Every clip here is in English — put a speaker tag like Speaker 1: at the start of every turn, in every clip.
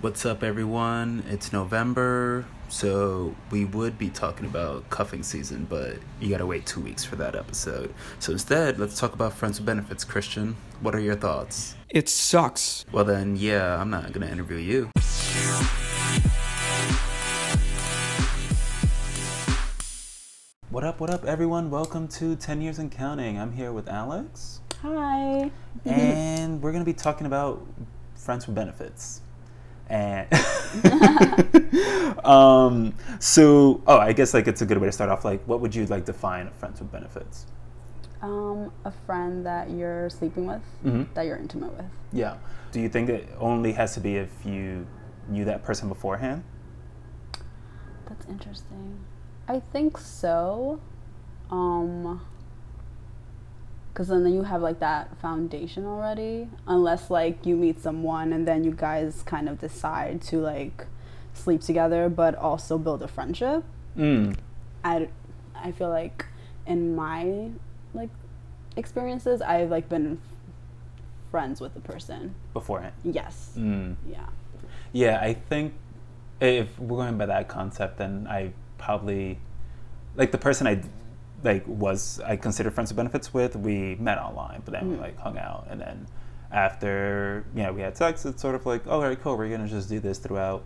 Speaker 1: What's up, everyone? It's November, so we would be talking about cuffing season, but you gotta wait two weeks for that episode. So instead, let's talk about friends with benefits. Christian, what are your thoughts?
Speaker 2: It sucks.
Speaker 1: Well, then, yeah, I'm not gonna interview you. What up, what up, everyone? Welcome to 10 Years and Counting. I'm here with Alex,
Speaker 3: Hi.
Speaker 1: and we're gonna be talking about friends with benefits. And um, so, oh, I guess like it's a good way to start off. Like, what would you like define a friends with benefits?
Speaker 3: Um, a friend that you're sleeping with,
Speaker 1: Mhm.
Speaker 3: that you're intimate with.
Speaker 1: Yeah. Do you think it only has to be if you knew that person beforehand?
Speaker 3: That's interesting. I think so. Um, because then you have like that foundation already. Unless like you meet someone and then you guys kind of decide to like sleep together, but also build a friendship.
Speaker 1: Mm.
Speaker 3: I, I feel like in my like experiences, I've like been friends with the person.
Speaker 1: Beforehand.
Speaker 3: Yes.
Speaker 1: Mm.
Speaker 3: Yeah.
Speaker 1: Yeah, I think if we're going by that concept, then I probably like the person I like was I considered friends with benefits with. We met online, but then we
Speaker 3: Mhm.
Speaker 1: like hung out, and then after you know we had sex, it's sort of like, oh, all right, cool, we're gonna just do this throughout,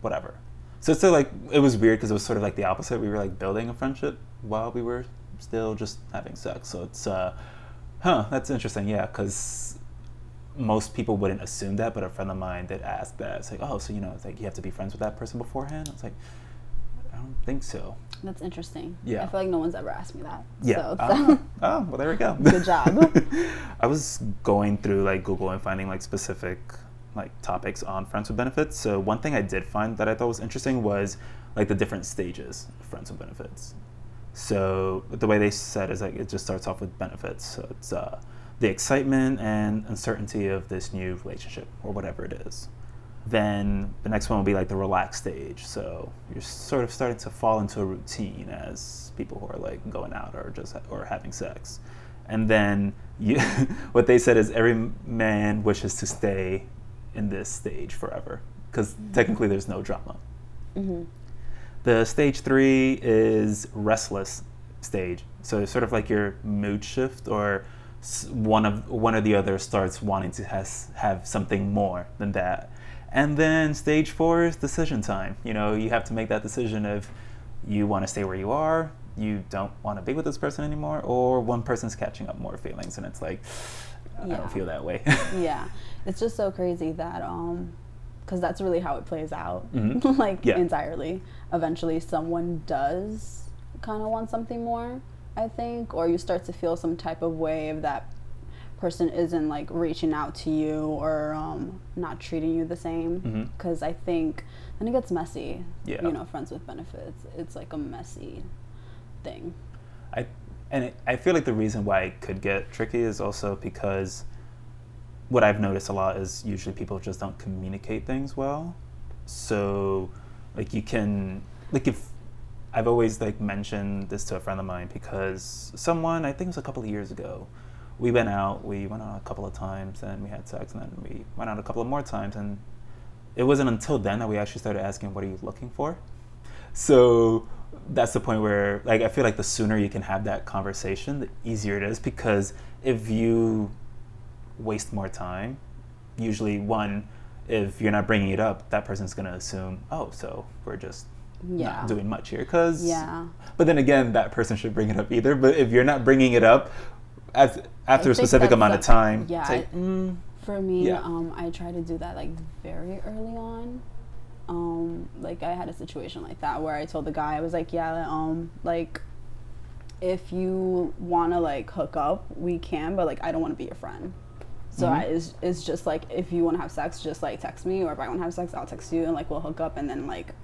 Speaker 1: whatever. So it's still like it was weird because it was sort of like the opposite. We were like building a friendship while we were still just having sex. So it's uh, huh, that's interesting. Yeah, because most people wouldn't assume that, but a friend of mine did ask that. It's like, oh, so you know, it's like you have to be friends with that person beforehand. It's like, I don't think so.
Speaker 3: That's interesting.
Speaker 1: Yeah.
Speaker 3: I feel like no one's ever asked me that.
Speaker 1: Yeah.
Speaker 3: So,
Speaker 1: oh, oh, well, there we go.
Speaker 3: Good job.
Speaker 1: I was going through like Google and finding like specific like topics on friends with benefits. So one thing I did find that I thought was interesting was like the different stages of friends with benefits. So the way they said is like it just starts off with benefits. So it's uh, the excitement and uncertainty of this new relationship or whatever it is. Then the next one will be like the relaxed stage. So you're sort of starting to fall into a routine as people who are like going out or just or having sex. And then you, what they said is every man wishes to stay in this stage forever because technically there's no drama.
Speaker 3: hmm
Speaker 1: The stage three is restless stage. So it's sort of like your mood shift, or one of one or the other starts wanting to has have something more than that. And then stage four is decision time. You know, you have to make that decision if you want to stay where you are, you don't want to be with this person anymore, or one person's catching up more feelings, and it's like, I
Speaker 3: Yeah.
Speaker 1: don't feel that way.
Speaker 3: Yeah. It's just so crazy that, um, because that's really how it plays out,
Speaker 1: Mhm.
Speaker 3: like
Speaker 1: Yeah.
Speaker 3: entirely. Eventually, someone does kind of want something more, I think, or you start to feel some type of way if that person isn't like reaching out to you or um, not treating you the same. Because I think then it gets messy.
Speaker 1: Yeah.
Speaker 3: You know, friends with benefits. It's like a messy thing.
Speaker 1: I and it, I feel like the reason why it could get tricky is also because what I've noticed a lot is usually people just don't communicate things well. So like you can like if I've always like mentioned this to a friend of mine because someone I think it was a couple of years ago we went out we went out a couple of times and we had sex and then we went out a couple of more times and it wasn't until then that we actually started asking what are you looking for so that's the point where like i feel like the sooner you can have that conversation the easier it is because if you waste more time usually one if you're not bringing it up that person's going to assume oh so we're just
Speaker 3: Yeah.
Speaker 1: not doing much here because
Speaker 3: Yeah.
Speaker 1: but then again that person should bring it up either but if you're not bringing it up as, after a specific amount of time
Speaker 3: yeah,
Speaker 1: like,
Speaker 3: I-
Speaker 1: mm,
Speaker 3: For me,
Speaker 1: Yeah.
Speaker 3: um, I try to do that like very early on. Um, like I had a situation like that where I told the guy I was like, yeah, um, like if you want to like hook up, we can, but like I don't want to be your friend. So I,
Speaker 1: Mhm.
Speaker 3: it's, it's just like if you want to have sex, just like text me, or if I want to have sex, I'll text you, and like we'll hook up, and then like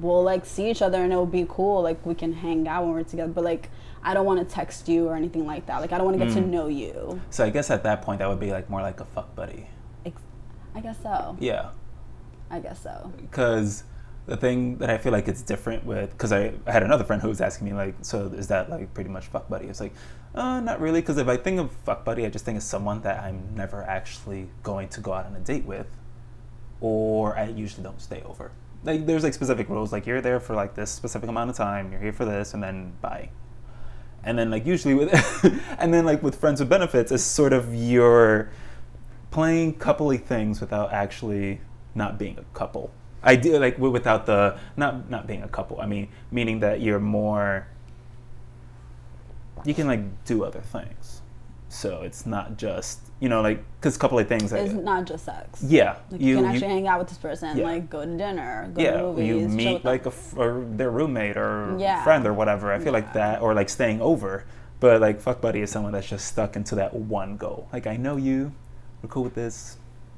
Speaker 3: we'll like see each other, and it'll be cool. Like we can hang out when we're together, but like I don't want to text you or anything like that. Like I don't want to get to
Speaker 1: Mm.
Speaker 3: know you.
Speaker 1: so i guess at that point that would be like more like a fuck buddy
Speaker 3: I guess so.
Speaker 1: yeah
Speaker 3: I guess so.
Speaker 1: because the thing that I feel like it's different with because I, I had another friend who was asking me like so is that like pretty much fuck buddy it's like uh, not really because if I think of fuck buddy I just think of someone that I'm never actually going to go out on a date with or I usually don't stay over. Like there's like specific rules, like you're there for like this specific amount of time, you're here for this, and then bye. And then like usually with, and then like with friends with benefits, it's sort of you're playing coupley things without actually not being a couple. I do like without the not not being a couple. I mean, meaning that you're more. You can like do other things, so it's not just you know like because a couple of things.
Speaker 3: It's
Speaker 1: like,
Speaker 3: not just sex.
Speaker 1: yeah,
Speaker 3: Like you, can actually hang out with this person,
Speaker 1: Yeah.
Speaker 3: like go to dinner, go
Speaker 1: yeah,
Speaker 3: to movies.
Speaker 1: you meet like a f- or their roommate or
Speaker 3: Yeah.
Speaker 1: friend or whatever. I feel like that, or like staying over. But like fuck buddy is someone that's just stuck into that one goal. Like I know you, we're cool with this.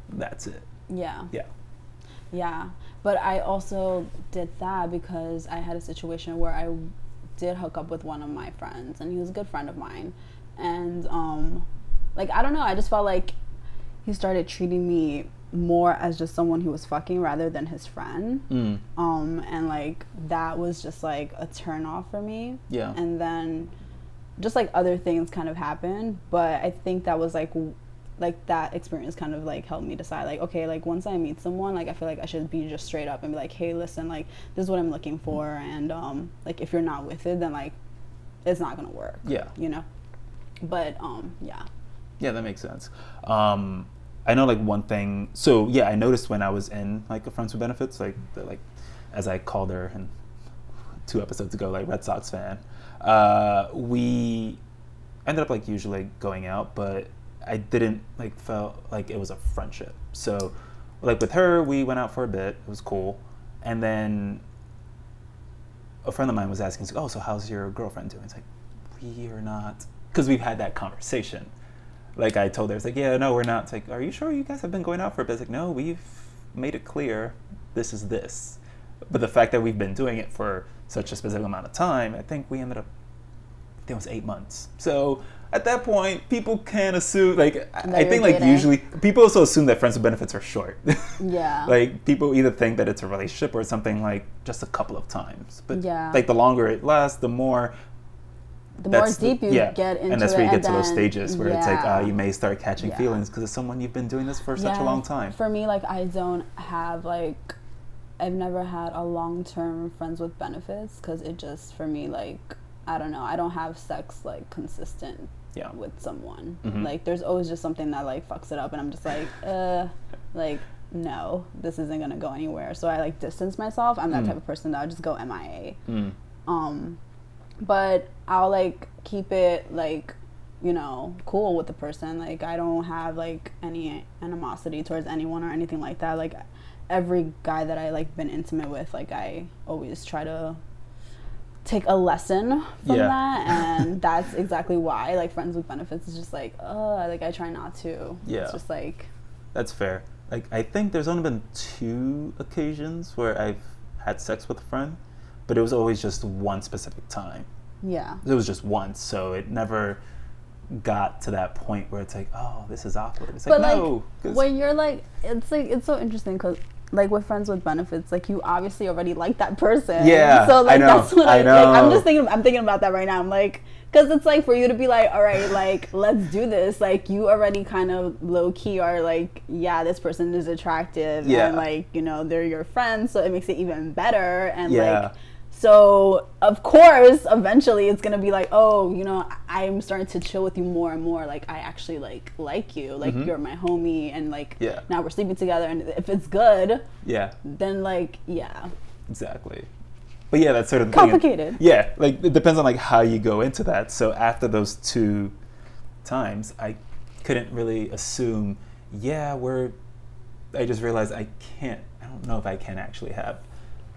Speaker 1: That's it.
Speaker 3: yeah.
Speaker 1: Yeah.
Speaker 3: Yeah, but I also did that because I had a situation where I did hook up with one of my friends, and he was a good friend of mine, and um, like I don't know, I just felt like he started treating me more as just someone he was fucking rather than his friend,
Speaker 1: Mm.
Speaker 3: um, and like that was just like a turn off for me,
Speaker 1: Yeah.
Speaker 3: and then just like other things kind of happened, but I think that was like w- like that experience kind of like helped me decide like okay like once i meet someone like i feel like i should be just straight up and be like hey listen like this is what i'm looking for and um like if you're not with it then like it's not gonna work
Speaker 1: Yeah.
Speaker 3: you know but um yeah
Speaker 1: Yeah, that makes sense. Um, I know like one thing. So yeah, I noticed when I was in like a friends with benefits, like the, like as I called her and two episodes ago, like Red Sox fan. Uh, we ended up like usually going out, but I didn't like felt like it was a friendship. So like with her, we went out for a bit. It was cool, and then a friend of mine was asking, "Oh, so how's your girlfriend doing?" It's like we are not because we've had that conversation like I told her, it's like, yeah, no, we're not. It's like, are you sure you guys have been going out for a bit? It's like, no, we've made it clear this is this. But the fact that we've been doing it for such a specific amount of time, I think we ended up, I think it was eight months. So at that point, people can assume, like, I-
Speaker 3: That
Speaker 1: I think, like,
Speaker 3: dating.
Speaker 1: usually, people also assume that friends with benefits are short.
Speaker 3: Yeah.
Speaker 1: like, people either think that it's a relationship or something like just a couple of times. But,
Speaker 3: Yeah.
Speaker 1: like, the longer it lasts, the more
Speaker 3: the more
Speaker 1: that's the-
Speaker 3: deep you
Speaker 1: yeah.
Speaker 3: get into
Speaker 1: and that's where you get to those stages where it's like uh, you may start catching
Speaker 3: Yeah.
Speaker 1: feelings because it's someone you've been doing this for such a long time
Speaker 3: For me, like I don't have like I've never had a long term friends with benefits because it just for me like I don't know I don't have sex like consistent
Speaker 1: Yeah.
Speaker 3: with someone
Speaker 1: Mhm.
Speaker 3: like there's always just something that like fucks it up and I'm just like uh like no this isn't gonna go anywhere so I like distance myself I'm that
Speaker 1: Mm.
Speaker 3: type of person that I'll just go MIA
Speaker 1: Mm.
Speaker 3: um but i'll like keep it like you know cool with the person. Like i don't have like any animosity towards anyone or anything like that. Like every guy that i like been intimate with like i always try to take a lesson from
Speaker 1: Yeah.
Speaker 3: that and that's exactly why like friends with benefits is just like uh like i try not to.
Speaker 1: Yeah.
Speaker 3: it's just like
Speaker 1: that's fair. Like i think there's only been two occasions where i've had sex with a friend but it was always just one specific time
Speaker 3: yeah
Speaker 1: it was just once so it never got to that point where it's like oh this is awkward it's like
Speaker 3: but like
Speaker 1: no
Speaker 3: when you're like it's like it's so interesting because like with friends with benefits like you obviously already like that person
Speaker 1: Yeah,
Speaker 3: so
Speaker 1: I
Speaker 3: like
Speaker 1: know,
Speaker 3: that's what
Speaker 1: I
Speaker 3: I, like i'm
Speaker 1: know.
Speaker 3: just thinking i'm thinking about that right now i'm like because it's like for you to be like all right like let's do this like you already kind of low key are like yeah this person is attractive
Speaker 1: Yeah.
Speaker 3: and like you know they're your friends so it makes it even better and
Speaker 1: Yeah.
Speaker 3: like so of course eventually it's gonna be like oh you know i'm starting to chill with you more and more like i actually like like you like
Speaker 1: Mhm.
Speaker 3: you're my homie and like
Speaker 1: Yeah.
Speaker 3: now we're sleeping together and if it's good
Speaker 1: yeah
Speaker 3: then like yeah
Speaker 1: exactly but yeah that's sort of
Speaker 3: complicated
Speaker 1: Yeah, like it depends on like how you go into that. So after those two times, I couldn't really assume. Yeah, we're. I just realized I can't. I don't know if I can actually have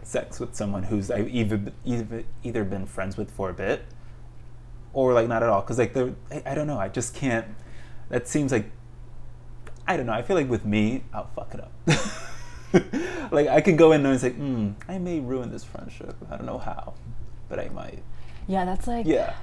Speaker 1: sex with someone who's I've either either either been friends with for a bit, or like not at all. Because like the I, I don't know. I just can't. That seems like. I don't know. I feel like with me, I'll fuck it up. like I can go in and say, mm, I may ruin this friendship. I don't know how, but I might.
Speaker 3: yeah that's like
Speaker 1: Yeah,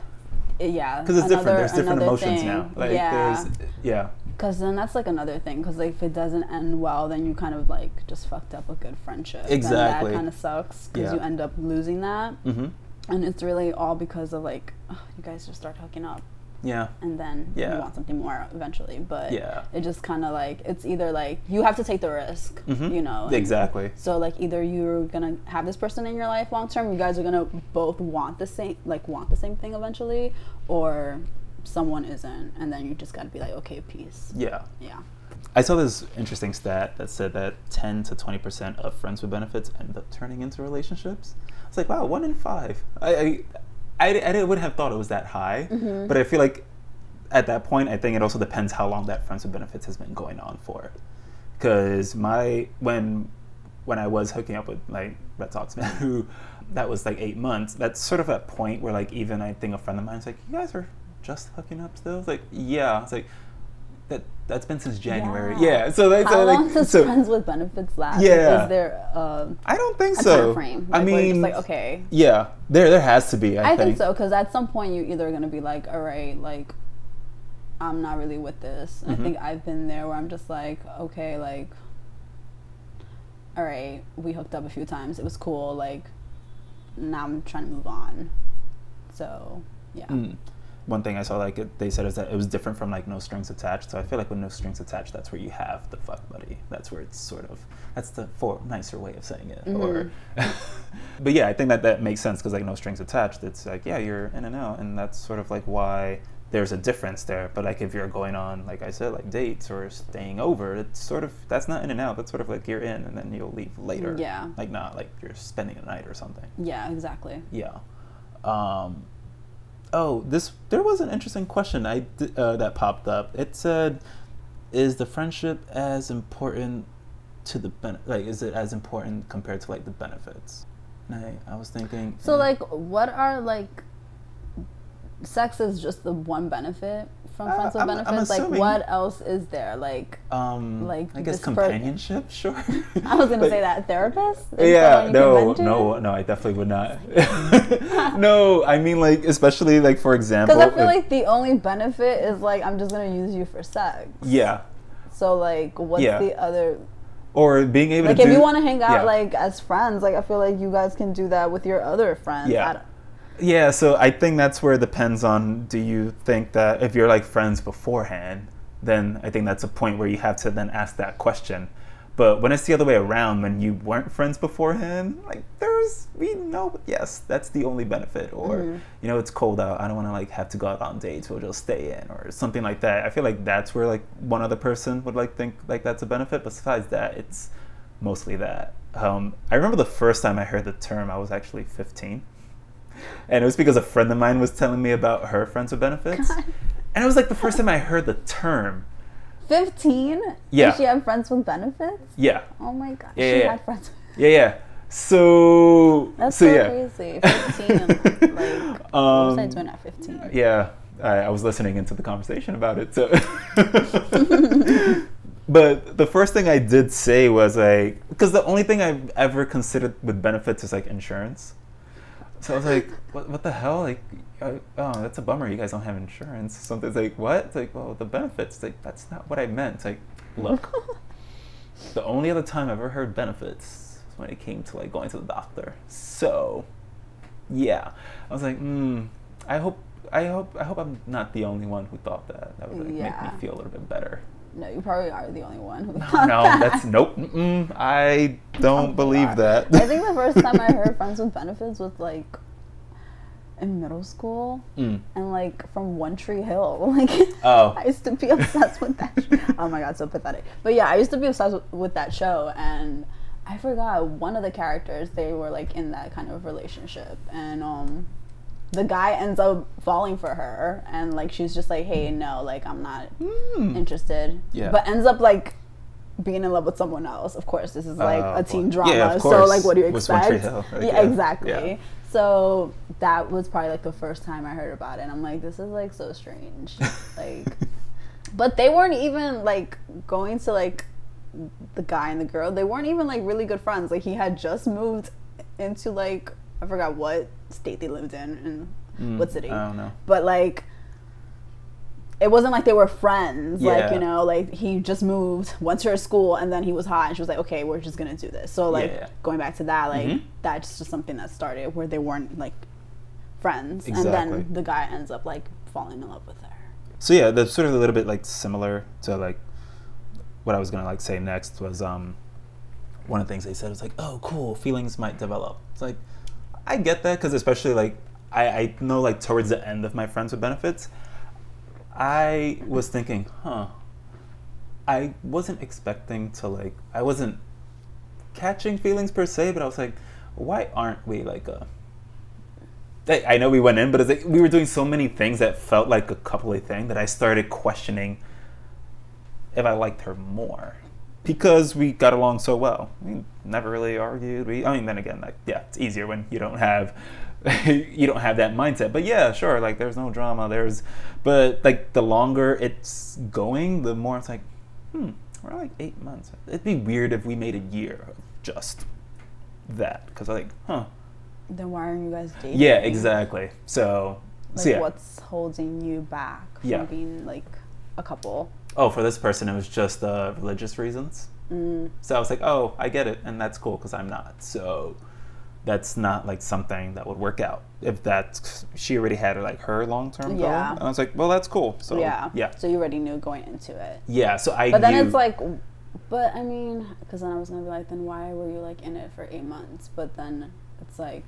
Speaker 3: yeah
Speaker 1: because it's different. There's different emotions
Speaker 3: thing.
Speaker 1: now. Like
Speaker 3: yeah
Speaker 1: there's yeah,
Speaker 3: because then that's like another thing because like if it doesn't end well then you kind of like just fucked up a good friendship
Speaker 1: Exactly.
Speaker 3: and that kind of sucks because
Speaker 1: Yeah.
Speaker 3: you end up losing that
Speaker 1: mm-hmm.
Speaker 3: and it's really all because of like ugh, you guys just start hooking up
Speaker 1: Yeah.
Speaker 3: and then
Speaker 1: Yeah.
Speaker 3: you want something more eventually. But
Speaker 1: Yeah.
Speaker 3: it just kind of like it's either like you have to take the risk,
Speaker 1: Mhm.
Speaker 3: you know.
Speaker 1: Exactly.
Speaker 3: So like either you're gonna have this person in your life long term, you guys are gonna both want the same like want the same thing eventually, or someone isn't, and then you just gotta be like, okay, peace.
Speaker 1: Yeah.
Speaker 3: Yeah.
Speaker 1: I saw this interesting stat that said that 10 to 20% of friends with benefits end up turning into relationships. It's like, wow, one in five. I, I, I, I wouldn't have thought it was that high,
Speaker 3: Mm-hmm.
Speaker 1: but I feel like at that point, I think it also depends how long that friends with benefits has been going on for. Because my, when, when I was hooking up with like Red Sox man, who, that was like eight months, that's sort of a point where like even I think a friend of mine mine's like, you guys are just hooking up still? It's like, yeah. It's like, that, that's been since January.
Speaker 3: Yeah.
Speaker 1: Yeah. So that's
Speaker 3: How
Speaker 1: like,
Speaker 3: long does
Speaker 1: so,
Speaker 3: friends with benefits last?
Speaker 1: Yeah.
Speaker 3: Is there um,
Speaker 1: I don't think
Speaker 3: a
Speaker 1: so.
Speaker 3: frame?
Speaker 1: I
Speaker 3: Like, you're
Speaker 1: mean,
Speaker 3: just like okay.
Speaker 1: yeah, there there has to be. I,
Speaker 3: I think so because at some point you're either gonna be like, all right, like I'm not really with this.
Speaker 1: Mhm.
Speaker 3: I think I've been there where I'm just like, okay, like, all right, we hooked up a few times. It was cool. Like, now I'm trying to move on. So yeah,
Speaker 1: Mm. One thing I saw, like it, they said, is that it was different from like no strings attached. So I feel like with no strings attached, that's where you have the fuck buddy. That's where it's sort of that's the for nicer way of saying it. Or, but yeah, I think that that makes sense because like no strings attached, it's like yeah, you're in and out, and that's sort of like why there's a difference there. But like if you're going on, like I said, like dates or staying over, it's sort of that's not in and out. That's sort of like you're in and then you'll leave later.
Speaker 3: Yeah.
Speaker 1: Like not like you're spending a night or something.
Speaker 3: yeah, exactly.
Speaker 1: Yeah. Um, oh, this there was an interesting question I uh, that popped up. It said, "Is the friendship as important to the ben- like? Is it as important compared to like the benefits?" And I, I was thinking.
Speaker 3: So
Speaker 1: eh,
Speaker 3: like, what are like? Sex is just the one benefit from
Speaker 1: Uh,
Speaker 3: friends with
Speaker 1: I'm- I'm
Speaker 3: benefits. like, what else is there? Like,
Speaker 1: um,
Speaker 3: like
Speaker 1: I guess companionship. sure.
Speaker 3: I was gonna
Speaker 1: Like,
Speaker 3: say that therapist. Is
Speaker 1: Yeah, no, no, no. I definitely would not. no, I mean like especially like for example.
Speaker 3: Because I feel
Speaker 1: if-
Speaker 3: like the only benefit is like I'm just gonna use you for sex.
Speaker 1: yeah,
Speaker 3: So like, what's
Speaker 1: Yeah.
Speaker 3: the other?
Speaker 1: or being able to
Speaker 3: Like,
Speaker 1: to
Speaker 3: if
Speaker 1: do,
Speaker 3: you want to hang out
Speaker 1: yeah.
Speaker 3: like as friends, like I feel like you guys can do that with your other friends.
Speaker 1: Yeah. Yeah, so I think that's where it depends on do you think that if you're like friends beforehand, then I think that's a point where you have to then ask that question. But when it's the other way around, when you weren't friends beforehand, like there's we know yes, that's the only benefit. Or
Speaker 3: Mhm.
Speaker 1: you know, it's cold out, I don't wanna like have to go out on dates, we'll just stay in or something like that. I feel like that's where like one other person would like think like that's a benefit. But Besides that, it's mostly that. Um, I remember the first time I heard the term, I was actually 15 and it was because a friend of mine was telling me about her friends with benefits
Speaker 3: God.
Speaker 1: and it was like the first time i heard the term
Speaker 3: Fifteen.
Speaker 1: Yeah.
Speaker 3: Does she have friends with benefits?
Speaker 1: yeah
Speaker 3: Oh my god.
Speaker 1: Yeah,
Speaker 3: she
Speaker 1: yeah,
Speaker 3: had friends.
Speaker 1: with yeah yeah so
Speaker 3: That's
Speaker 1: so
Speaker 3: so,
Speaker 1: yeah
Speaker 3: crazy. Fifteen. like, I
Speaker 1: Um,
Speaker 3: doing at fifteen?
Speaker 1: yeah I, I was listening into the conversation about it so but the first thing i did say was like because the only thing i've ever considered with benefits is like insurance so i was like what, what the hell? Like uh, oh that's a bummer you guys don't have insurance. Something's like what? It's like well the benefits. It's like that's not what i meant. It's like look the only other time i've ever heard benefits was when it came to like going to the doctor. So yeah. I was like hmm i hope i hope i hope i'm not the only one who thought that. That would like, make me feel a little bit better
Speaker 3: no, you probably are the only one who.
Speaker 1: no, no
Speaker 3: that.
Speaker 1: that's nope i don't
Speaker 3: You
Speaker 1: believe that
Speaker 3: I think the first time I heard friends with benefits was like in middle school,
Speaker 1: Mm.
Speaker 3: and like from One Tree Hill. Like,
Speaker 1: Oh.
Speaker 3: I used to be obsessed with that. Show. Oh my god, so pathetic. But yeah, I used to be obsessed with, with that show, and I forgot one of the characters. They were like in that kind of relationship, and um, the guy ends up falling for her, and like she's just like, hey, no, like I'm not
Speaker 1: Mm.
Speaker 3: interested.
Speaker 1: Yeah.
Speaker 3: But ends up like being in love with someone else. Of course, this is like
Speaker 1: Oh,
Speaker 3: a teen
Speaker 1: boy.
Speaker 3: drama.
Speaker 1: Yeah,
Speaker 3: so like, what do you
Speaker 1: Was One Tree
Speaker 3: expect?
Speaker 1: Hill, right?
Speaker 3: Yeah,
Speaker 1: Yeah.
Speaker 3: exactly.
Speaker 1: Yeah.
Speaker 3: So that was probably like the first time I heard about it. And I'm like, this is like so strange. like, but they weren't even like going to like the guy and the girl. They weren't even like really good friends. Like he had just moved into like I forgot what state they lived in and
Speaker 1: Mm,
Speaker 3: what city
Speaker 1: i don't know
Speaker 3: but like it wasn't like they were friends like you know like he just moved went to her school and then he was hot and she was like okay we're just gonna do this so like
Speaker 1: Yeah, yeah.
Speaker 3: going back to that like
Speaker 1: Mhm.
Speaker 3: that's just something that started where they weren't like friends and then the guy ends up like falling in love with her.
Speaker 1: so yeah, that's sort of a little bit like similar to like what I was gonna like say next was um one of the things they said was like, oh, cool, feelings might develop. It's like I get that because especially like I, I know like towards the end of my friends with benefits, I was thinking, huh, I wasn't expecting to like I wasn't catching feelings per se, but I was like, why aren't we like a I I know we went in, but it's like we were doing so many things that felt like a coupley thing that I started questioning if I liked her more because we got along so well. We never really argued. We, I mean, then again, like yeah, it's easier when you don't have you don't have that mindset. But yeah, sure, like there's no drama. There's, but like the longer it's going, the more it's like, hmm, we're like eight months. It'd be weird if we made a year of just that because I like, huh.
Speaker 3: Then why aren't you guys dating?
Speaker 1: Yeah, exactly. So,
Speaker 3: Like,
Speaker 1: so yeah.
Speaker 3: what's holding you back from
Speaker 1: Yeah.
Speaker 3: being like a couple?
Speaker 1: Oh, for this person, it was just uh, religious reasons.
Speaker 3: Mm,
Speaker 1: So I was like, oh, I get it, and that's cool because I'm not. So that's not like something that would work out. If that's she already had like her long term goal,
Speaker 3: Yeah.
Speaker 1: and I was like, well, that's cool. So
Speaker 3: yeah.
Speaker 1: yeah,
Speaker 3: So you already knew going into it.
Speaker 1: yeah. So I.
Speaker 3: But then
Speaker 1: knew,
Speaker 3: it's like, but I mean, because then I was gonna be like, then why were you like in it for eight months? But then it's like,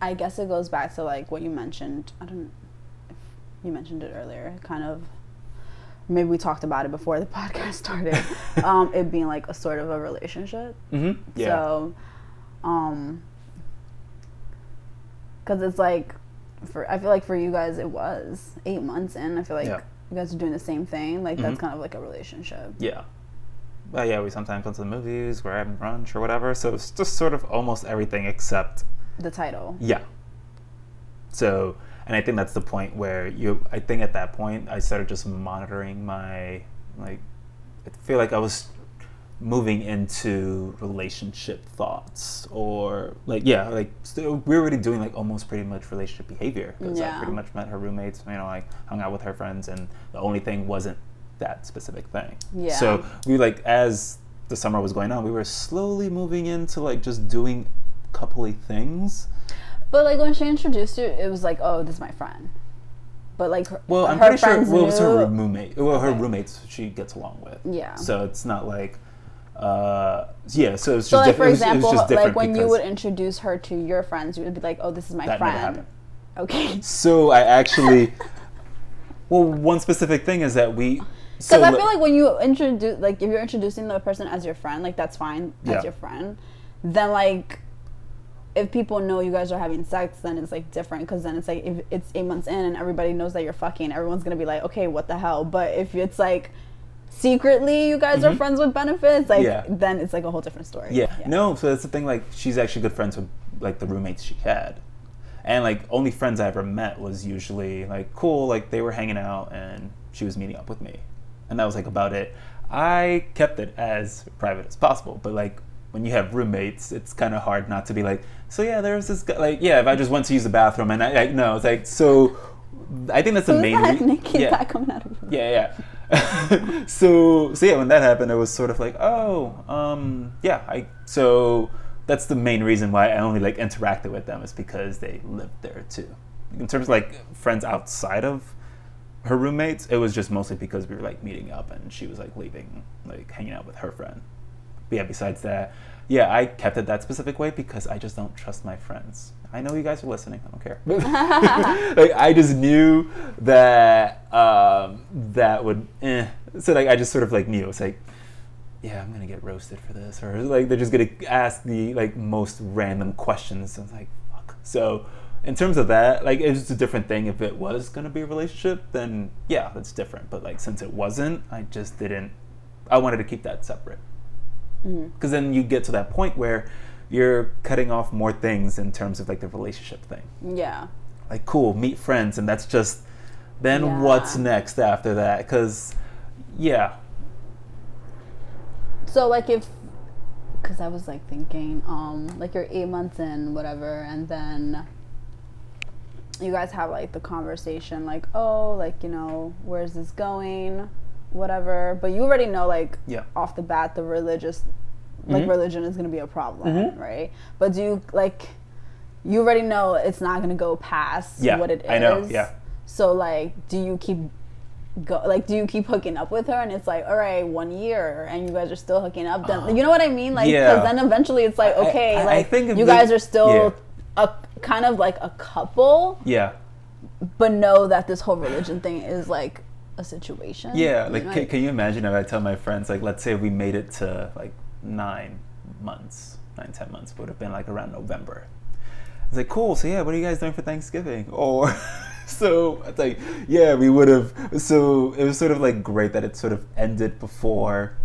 Speaker 3: I guess it goes back to like what you mentioned. I don't, you mentioned it earlier, kind of. Maybe we talked about it before the podcast started. um, it being like a sort of a relationship.
Speaker 1: Mhm, Yeah.
Speaker 3: So, um, because it's like, for I feel like for you guys it was eight months in. I feel like
Speaker 1: Yeah.
Speaker 3: you guys are doing the same thing. Like that's
Speaker 1: Mhm.
Speaker 3: kind of like a relationship.
Speaker 1: yeah. Well, yeah, we sometimes went to the movies, we're having brunch or whatever. So it's just sort of almost everything except
Speaker 3: The title.
Speaker 1: Yeah. So, and I think that's the point where you. I think at that point I started just monitoring my like. I feel like I was moving into relationship thoughts or like yeah like so we were already doing like almost pretty much relationship behavior because I pretty much met her roommates you know like hung out with her friends and the only thing wasn't that specific thing
Speaker 3: Yeah.
Speaker 1: so we like as the summer was going on we were slowly moving into like just doing coupley things
Speaker 3: But like when she introduced you, it was like, oh, this is my friend. But like, her,
Speaker 1: Well, I'm
Speaker 3: her
Speaker 1: pretty sure. Well, it was her roommate. Well, her
Speaker 3: Okay.
Speaker 1: roommates she gets along with.
Speaker 3: Yeah.
Speaker 1: So it's not like, uh, yeah. So it's just
Speaker 3: So like
Speaker 1: diff-
Speaker 3: for
Speaker 1: it was, it was
Speaker 3: example, like when you would introduce her to your friends, you would be like, oh, this is my friend. Okay.
Speaker 1: So I actually, well, one specific thing is that we. So
Speaker 3: Because I feel like when you introduce, like, if you're introducing the person as your friend, like, that's fine as
Speaker 1: Yeah.
Speaker 3: your friend. Then, like, if people know you guys are having sex, then it's like different. Because then it's like if it's eight months in and everybody knows that you're fucking, everyone's gonna be like, okay, what the hell? But if it's like secretly you guys are
Speaker 1: Mhm.
Speaker 3: friends with benefits, like,
Speaker 1: Yeah.
Speaker 3: then it's like a whole different story.
Speaker 1: Yeah. No, so that's the thing. Like, she's actually good friends with like the roommates she had, and like only friends I ever met was usually like cool. Like they were hanging out and she was meeting up with me, and that was like about it. I kept it as private as possible, but like when you have roommates, it's kind of hard not to be like, so yeah, there's this guy. Like, yeah, if I just went to use the bathroom and I, I no, it's like so. I think that's the
Speaker 3: Who's
Speaker 1: main.
Speaker 3: that naked
Speaker 1: yeah.
Speaker 3: coming out of your
Speaker 1: Yeah, yeah. so, so yeah, when that happened, it was sort of like, oh, um, yeah. I so that's the main reason why I only like interacted with them is because they lived there too. In terms of like friends outside of her roommates, it was just mostly because we were like meeting up and she was like leaving, like hanging out with her friend. But yeah, besides that, yeah, I kept it that specific way because I just don't trust my friends. I know you guys are listening. I don't care. like I just knew that um, that would. Eh. So like I just sort of like knew. It's like, yeah, I'm gonna get roasted for this, or like they're just gonna ask the like most random questions. I was like, fuck. So in terms of that, like it's a different thing. If it was gonna be a relationship, then yeah, that's different. But like since it wasn't, I just didn't. I wanted to keep that separate
Speaker 3: Mhm.
Speaker 1: because then you get to that point where you're cutting off more things in terms of like the relationship thing
Speaker 3: Yeah.
Speaker 1: like cool meet friends and that's just then
Speaker 3: Yeah.
Speaker 1: what's next after that because yeah
Speaker 3: So like if, because I was like thinking, um, like you're eight months in, whatever, and then you guys have like the conversation, like, oh, like you know, where's this going, whatever. But you already know, like,
Speaker 1: Yeah.
Speaker 3: off the bat, the religious, like
Speaker 1: Mhm.
Speaker 3: religion is gonna be a problem,
Speaker 1: Mhm.
Speaker 3: right? But do you like? you already know it's not gonna go past
Speaker 1: Yeah,
Speaker 3: what it is.
Speaker 1: I know, yeah.
Speaker 3: So like, do you keep go like do you keep hooking up with her and it's like all right one year and you guys are still hooking up then you know what i mean like because
Speaker 1: Yeah.
Speaker 3: then eventually it's like okay
Speaker 1: I- I
Speaker 3: like
Speaker 1: think if
Speaker 3: you
Speaker 1: the-
Speaker 3: guys are still
Speaker 1: yeah.
Speaker 3: a kind of like a couple
Speaker 1: Yeah.
Speaker 3: but know that this whole religion thing is like a situation
Speaker 1: Yeah,
Speaker 3: You
Speaker 1: like
Speaker 3: know,
Speaker 1: can, can you imagine if I tell my friends like let's say we made it to like nine months, nine ten months would have been like around November. It's like cool. So yeah, what are you guys doing for Thanksgiving? Or so it's like yeah, we would have. So it was sort of like great that it sort of ended before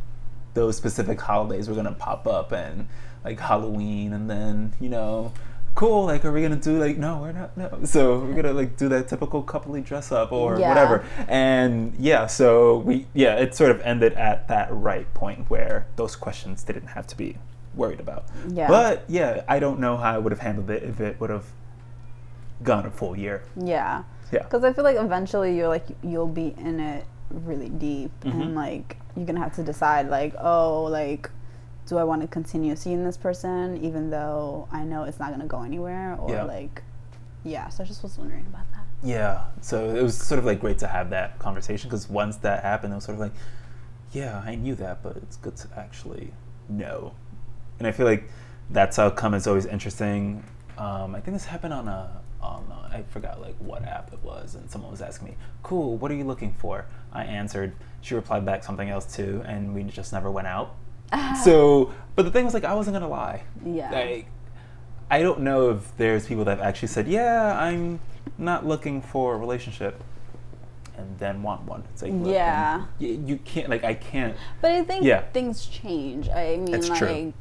Speaker 1: those specific holidays were gonna pop up and like Halloween and then you know cool like are we gonna do like no we're not no so we're gonna like do that typical coupley dress up or
Speaker 3: Yeah.
Speaker 1: whatever and yeah so we yeah it sort of ended at that right point where those questions didn't have to be worried about
Speaker 3: Yeah.
Speaker 1: but yeah i don't know how i would have handled it if it would have gone a full year
Speaker 3: yeah
Speaker 1: yeah
Speaker 3: because i feel like eventually you're like you'll be in it really deep
Speaker 1: Mhm.
Speaker 3: and like you're gonna have to decide like oh like do i want to continue seeing this person even though i know it's not gonna go anywhere or
Speaker 1: Yeah.
Speaker 3: like yeah so i just was wondering about that
Speaker 1: Yeah, so it was sort of like great to have that conversation because once that happened, it was sort of like, yeah, I knew that, but it's good to actually know. And I feel like that's how come is always interesting. Um, I think this happened on a on a, I forgot like what app it was, and someone was asking me, "Cool, what are you looking for?" I answered. She replied back something else too, and we just never went out. Uh-huh. so, but the thing was like, I wasn't gonna lie.
Speaker 3: Yeah.
Speaker 1: Like, I don't know if there's people that have actually said, "Yeah, I'm not looking for a relationship," and then want one. It's like, look,
Speaker 3: Yeah.
Speaker 1: you, you can't. Like, I can't.
Speaker 3: But I think
Speaker 1: Yeah.
Speaker 3: things change. I mean,
Speaker 1: It's
Speaker 3: like,
Speaker 1: true.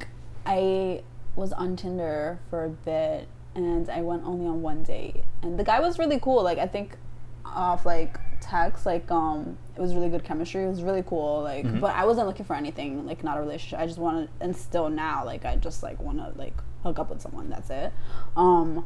Speaker 3: I was on Tinder for a bit and I went only on one date. And the guy was really cool. Like, I think off like text, like, um, it was really good chemistry. It was really cool. Like,
Speaker 1: Mhm.
Speaker 3: but I wasn't looking for anything, like, not a relationship. I just wanted, and still now, like, I just like want to like hook up with someone. That's it. Um,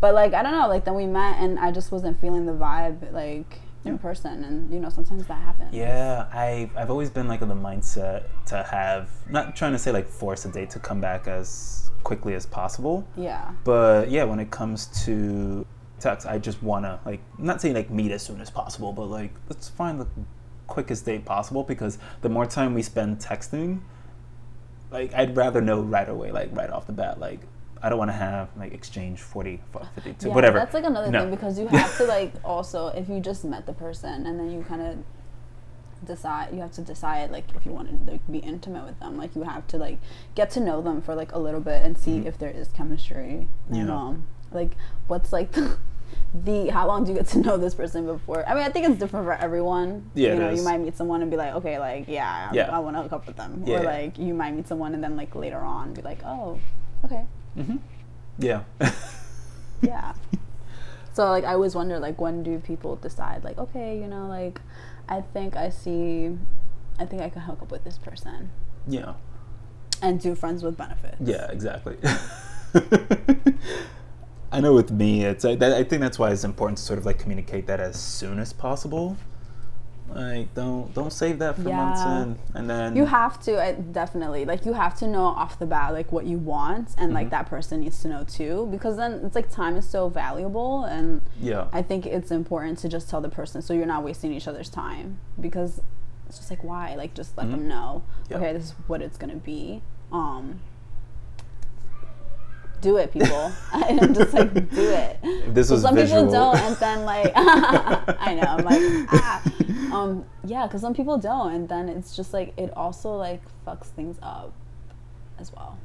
Speaker 3: but like, I don't know. Like, then we met and I just wasn't feeling the vibe, like, in person. And, you know, sometimes that happens.
Speaker 1: Yeah, I I've always been like in the mindset to have not trying to say like force a date to come back as quickly as possible.
Speaker 3: Yeah.
Speaker 1: But yeah, when it comes to text, I just wanna like not saying like meet as soon as possible, but like let's find the quickest date possible because the more time we spend texting, like I'd rather know right away, like right off the bat, like I don't want to have like exchange 40, 52,
Speaker 3: Yeah,
Speaker 1: whatever.
Speaker 3: That's like another
Speaker 1: No.
Speaker 3: thing because you have to like also if you just met the person and then you kind of decide you have to decide like if you want to like be intimate with them like you have to like get to know them for like a little bit and see
Speaker 1: Mhm.
Speaker 3: if there is chemistry and
Speaker 1: Yeah.
Speaker 3: um like what's like the, the how long do you get to know this person before i mean i think it's different for everyone
Speaker 1: Yeah,
Speaker 3: you know you might meet someone and be like okay like yeah i,
Speaker 1: Yeah.
Speaker 3: I want to hook up with them
Speaker 1: Yeah.
Speaker 3: or like you might meet someone and then like later on be like oh okay
Speaker 1: Mm-hmm. Yeah.
Speaker 3: yeah so like i always wonder like when do people decide like okay you know like i think i see i think i can hook up with this person
Speaker 1: yeah.
Speaker 3: and do friends with benefits
Speaker 1: Yeah, exactly. I know with me, it's I, that, I think that's why it's important to sort of like communicate that as soon as possible. Like, don't don't save that for months
Speaker 3: Yeah.
Speaker 1: in, and then
Speaker 3: you have to I, definitely like you have to know off the bat like what you want and like
Speaker 1: Mhm.
Speaker 3: that person needs to know too because then it's like time is so valuable and
Speaker 1: yeah,
Speaker 3: i think it's important to just tell the person so you're not wasting each other's time because it's just like why like just let
Speaker 1: Mhm.
Speaker 3: them know
Speaker 1: Yeah.
Speaker 3: okay this is what it's gonna be um do it people and i'm just like do it
Speaker 1: this
Speaker 3: So
Speaker 1: was
Speaker 3: some
Speaker 1: visual.
Speaker 3: people don't and then like i know i'm like ah. um yeah because some people don't and then it's just like it also like fucks things up as well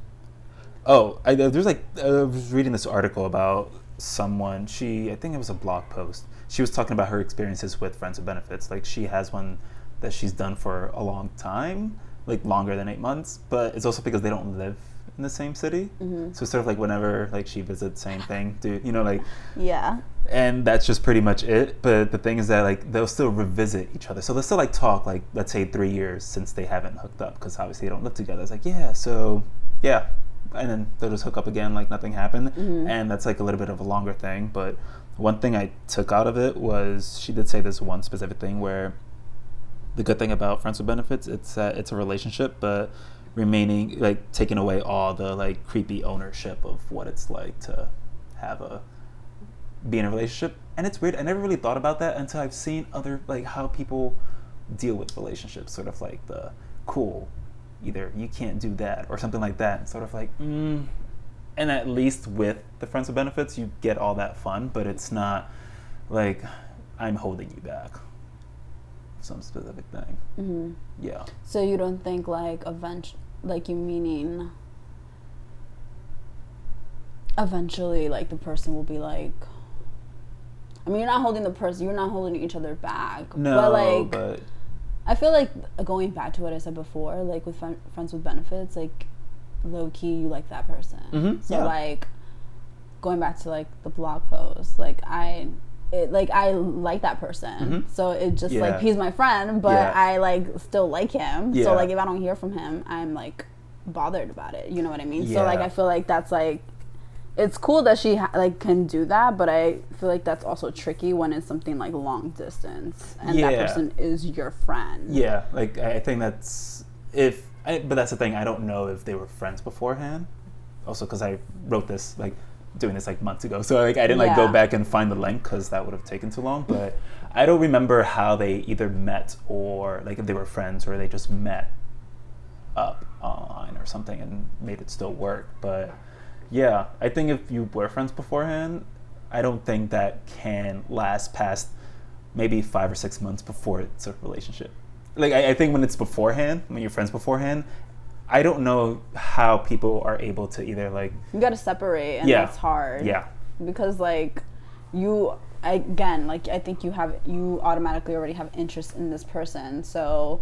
Speaker 1: Oh, I, there's like I was reading this article about someone. She, I think it was a blog post. She was talking about her experiences with friends with benefits. Like she has one that she's done for a long time, like longer than eight months. But it's also because they don't live in the same city.
Speaker 3: Mhm.
Speaker 1: So sort of like whenever like she visits, same thing. Do you know like?
Speaker 3: yeah
Speaker 1: and that's just pretty much it. But the thing is that like they'll still revisit each other, so they'll still like talk like let's say three years since they haven't hooked up because obviously they don't live together. It's like yeah, so yeah, and then they'll just hook up again like nothing happened,
Speaker 3: Mhm.
Speaker 1: and that's like a little bit of a longer thing. But one thing I took out of it was she did say this one specific thing where the good thing about friends with benefits it's that it's a relationship, but remaining like taking away all the like creepy ownership of what it's like to have a be in a relationship. And it's weird. I never really thought about that until I've seen other like how people deal with relationships. Sort of like the cool, either you can't do that or something like that. and Sort of like, mm. and at least with the friends with benefits, you get all that fun, but it's not like I'm holding you back. Some specific thing.
Speaker 3: hmm
Speaker 1: Yeah.
Speaker 3: So you don't think like event like you meaning eventually like the person will be like I mean you're not holding the person you're not holding each other back.
Speaker 1: No,
Speaker 3: but like
Speaker 1: but
Speaker 3: I feel like going back to what I said before, like with fri- friends with benefits, like low key you like that person.
Speaker 1: Mhm,
Speaker 3: So
Speaker 1: yeah.
Speaker 3: like going back to like the blog post, like I it like I like that person.
Speaker 1: Mhm.
Speaker 3: So it just
Speaker 1: Yeah.
Speaker 3: like he's my friend, but
Speaker 1: Yeah.
Speaker 3: I like still like him.
Speaker 1: Yeah.
Speaker 3: So like if I don't hear from him, I'm like bothered about it. You know what I mean? So like I feel like that's like it's cool that she ha- like can do that, but I feel like that's also tricky when it's something like long distance and that person is your friend.
Speaker 1: Yeah, like I I think that's if. I, but that's the thing. I don't know if they were friends beforehand. Also, because I wrote this like doing this like months ago, so like I didn't like go
Speaker 3: Yeah.
Speaker 1: back and find the link because that would have taken too long. But I don't remember how they either met or like if they were friends or they just met up online or something and made it still work. But yeah, I think if you were friends beforehand, I don't think that can last past maybe five or six months before it's a relationship. Like I, I think when it's beforehand, when you're friends beforehand, I don't know how people are able to either like
Speaker 3: You got to separate, and
Speaker 1: Yeah.
Speaker 3: that's hard.
Speaker 1: yeah
Speaker 3: because like you again like i think you have you automatically already have interest in this person so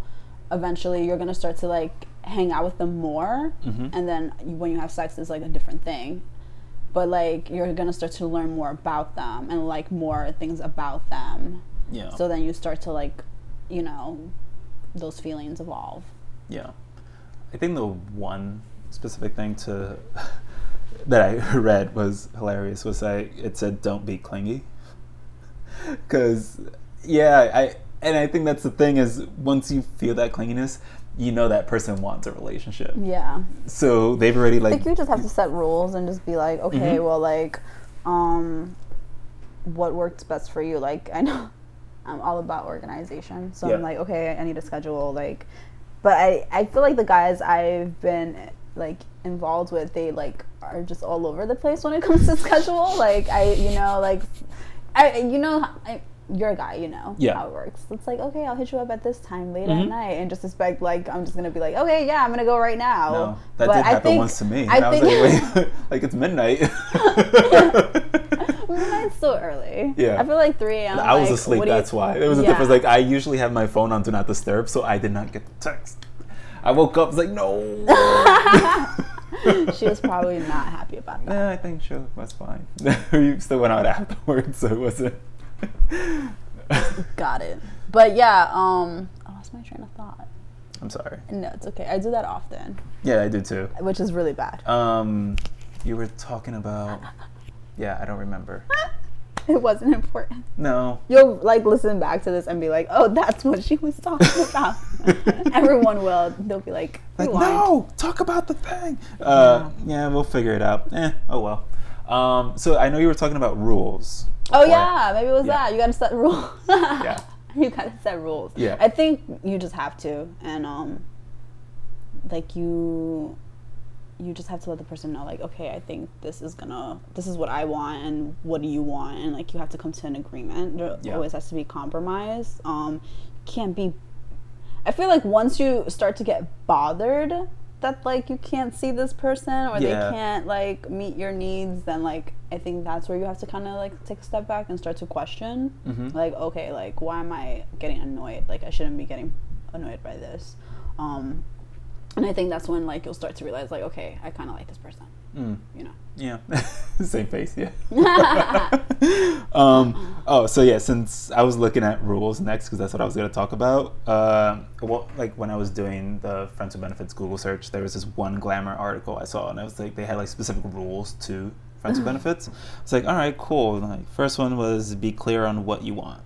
Speaker 3: eventually you're gonna start to like hang out with them more
Speaker 1: Mhm.
Speaker 3: and then when you have sex is like a different thing but like you're gonna start to learn more about them and like more things about them
Speaker 1: yeah
Speaker 3: so then you start to like you know those feelings evolve
Speaker 1: Yeah. I think the one specific thing to that I read was hilarious was I it said don't be clingy. Cuz yeah, I and I think that's the thing is once you feel that clinginess, you know that person wants a relationship.
Speaker 3: yeah
Speaker 1: So they've already
Speaker 3: I
Speaker 1: like
Speaker 3: think you just have to set rules and just be like, okay,
Speaker 1: Mhm.
Speaker 3: well, like, um, what works best for you? Like, I know I'm all about organization, so
Speaker 1: Yeah.
Speaker 3: I'm like, okay, I need a schedule. Like, but I I feel like the guys I've been like involved with, they like are just all over the place when it comes to schedule. Like, I you know like, I you know. I, you're a guy, you know
Speaker 1: Yeah.
Speaker 3: how it works. It's like, okay, I'll hit you up at this time late at
Speaker 1: Mhm.
Speaker 3: night, and just expect like I'm just gonna be like, okay, yeah, I'm gonna go right now.
Speaker 1: no, that
Speaker 3: But
Speaker 1: did
Speaker 3: I
Speaker 1: happen
Speaker 3: think-
Speaker 1: once to me.
Speaker 3: I
Speaker 1: I, was
Speaker 3: think-
Speaker 1: like, wait, like it's midnight.
Speaker 3: Still early.
Speaker 1: Yeah.
Speaker 3: I feel like 3 a.m.
Speaker 1: I was
Speaker 3: like,
Speaker 1: asleep. That's why. There was a
Speaker 3: Yeah.
Speaker 1: difference. Like I usually have my phone on do not disturb, so I did not get the text. I woke up was like no.
Speaker 3: she was probably not happy about that.
Speaker 1: Nah, I think she was fine. we still went out afterwards, so it wasn't.
Speaker 3: Got it. But yeah, um, I lost my train of thought.
Speaker 1: I'm sorry.
Speaker 3: No, it's okay. I do that often,
Speaker 1: Yeah, I do too.
Speaker 3: which is really bad.
Speaker 1: Um, you were talking about. Yeah, I don't remember.
Speaker 3: It wasn't important.
Speaker 1: No.
Speaker 3: You'll like listen back to this and be like, "Oh, that's what she was talking about." Everyone will. They'll be like,
Speaker 1: Like no, talk about the thing. Uh, yeah, we'll figure it out. Eh, oh well. Um, so I know you were talking about rules.
Speaker 3: Oh yeah, maybe it was
Speaker 1: Yeah.
Speaker 3: that. You gotta set rules.
Speaker 1: Yeah.
Speaker 3: You gotta set rules.
Speaker 1: Yeah.
Speaker 3: I think you just have to, and um, like you, you just have to let the person know, like, okay, I think this is gonna, this is what I want, and what do you want, and like you have to come to an agreement. There
Speaker 1: Yeah.
Speaker 3: always has to be compromise. Um, can't be. I feel like once you start to get bothered that like you can't see this person or
Speaker 1: Yeah.
Speaker 3: they can't like meet your needs, then like I think that's where you have to kind of like take a step back and start to question
Speaker 1: Mhm.
Speaker 3: like okay like why am i getting annoyed like i shouldn't be getting annoyed by this um and i think that's when like you'll start to realize like okay i kind of like this person
Speaker 1: Mm.
Speaker 3: you know
Speaker 1: Yeah, same face. Yeah. um, oh, so yeah, since I was looking at rules next, because that's what I was going to talk about. Uh, well, like when I was doing the Friends with Benefits Google search, there was this one Glamour article I saw, and I was like, they had like specific rules to Friends with Benefits. It's like, all right, cool. Like, first one was be clear on what you want.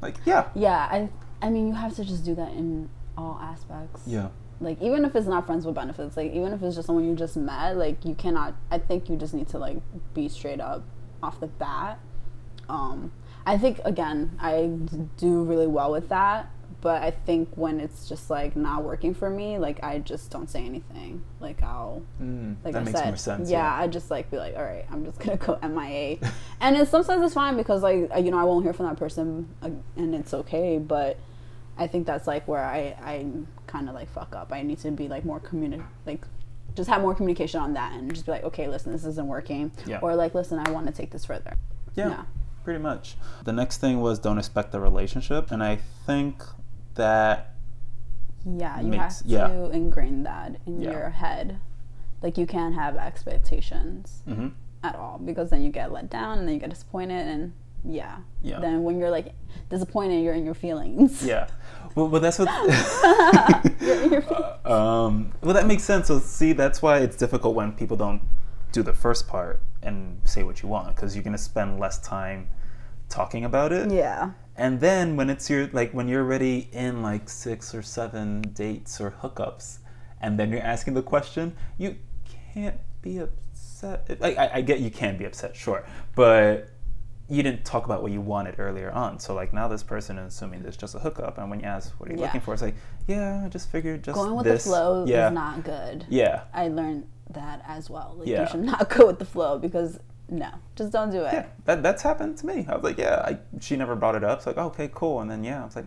Speaker 1: Like, yeah,
Speaker 3: yeah i i mean you have to just do that in all aspects
Speaker 1: yeah,
Speaker 3: like even if it's not friends with benefits like even if it's just someone you just met like you cannot i think you just need to like be straight up off the bat. Um, I think again, I do really well with that. But I think when it's just like not working for me, like I just don't say anything. Like I'll,
Speaker 1: Mm,
Speaker 3: like
Speaker 1: that
Speaker 3: I
Speaker 1: makes
Speaker 3: said,
Speaker 1: more sense.
Speaker 3: yeah, I just like be like, all right, I'm just gonna go MIA, and it's sometimes it's fine because like you know I won't hear from that person, uh, and it's okay. But I think that's like where I I kind of like fuck up. I need to be like more communi like just have more communication on that and just be like, okay, listen, this isn't working,
Speaker 1: Yeah.
Speaker 3: or like, listen, I want to take this further.
Speaker 1: Yeah,
Speaker 3: Yeah.
Speaker 1: pretty much. The next thing was don't expect the relationship, and I think that
Speaker 3: Yeah, you
Speaker 1: Makes-
Speaker 3: have
Speaker 1: yeah.
Speaker 3: to ingrain that in
Speaker 1: Yeah.
Speaker 3: your head. Like you can't have expectations
Speaker 1: mhm,
Speaker 3: at all because then you get let down and then you get disappointed and yeah.
Speaker 1: Yeah.
Speaker 3: Then when you're like disappointed, you're in your feelings.
Speaker 1: yeah. Well, well, that's what.
Speaker 3: You're in your feelings.
Speaker 1: um, well, that makes sense. So, see, that's why it's difficult when people don't do the first part and say what you want, because you're gonna spend less time talking about it.
Speaker 3: Yeah.
Speaker 1: And then when it's your like when you're already in like six or seven dates or hookups, and then you're asking the question, you can't be upset. Like I, I get you can be upset, sure, but you didn't talk about what you wanted earlier on. So like now this person is assuming there's just a hookup, and when you ask what are you
Speaker 3: Yeah.
Speaker 1: looking for, it's like yeah, I just figured just
Speaker 3: Going with
Speaker 1: this.
Speaker 3: the flow
Speaker 1: Yeah,
Speaker 3: is not good.
Speaker 1: yeah,
Speaker 3: I learned that as well. Like
Speaker 1: Yeah.
Speaker 3: you should not go with the flow because no, just don't do it.
Speaker 1: yeah. That that's happened to me. I was like, yeah, I, she never brought it up. It's like okay, cool, and then yeah, I was like.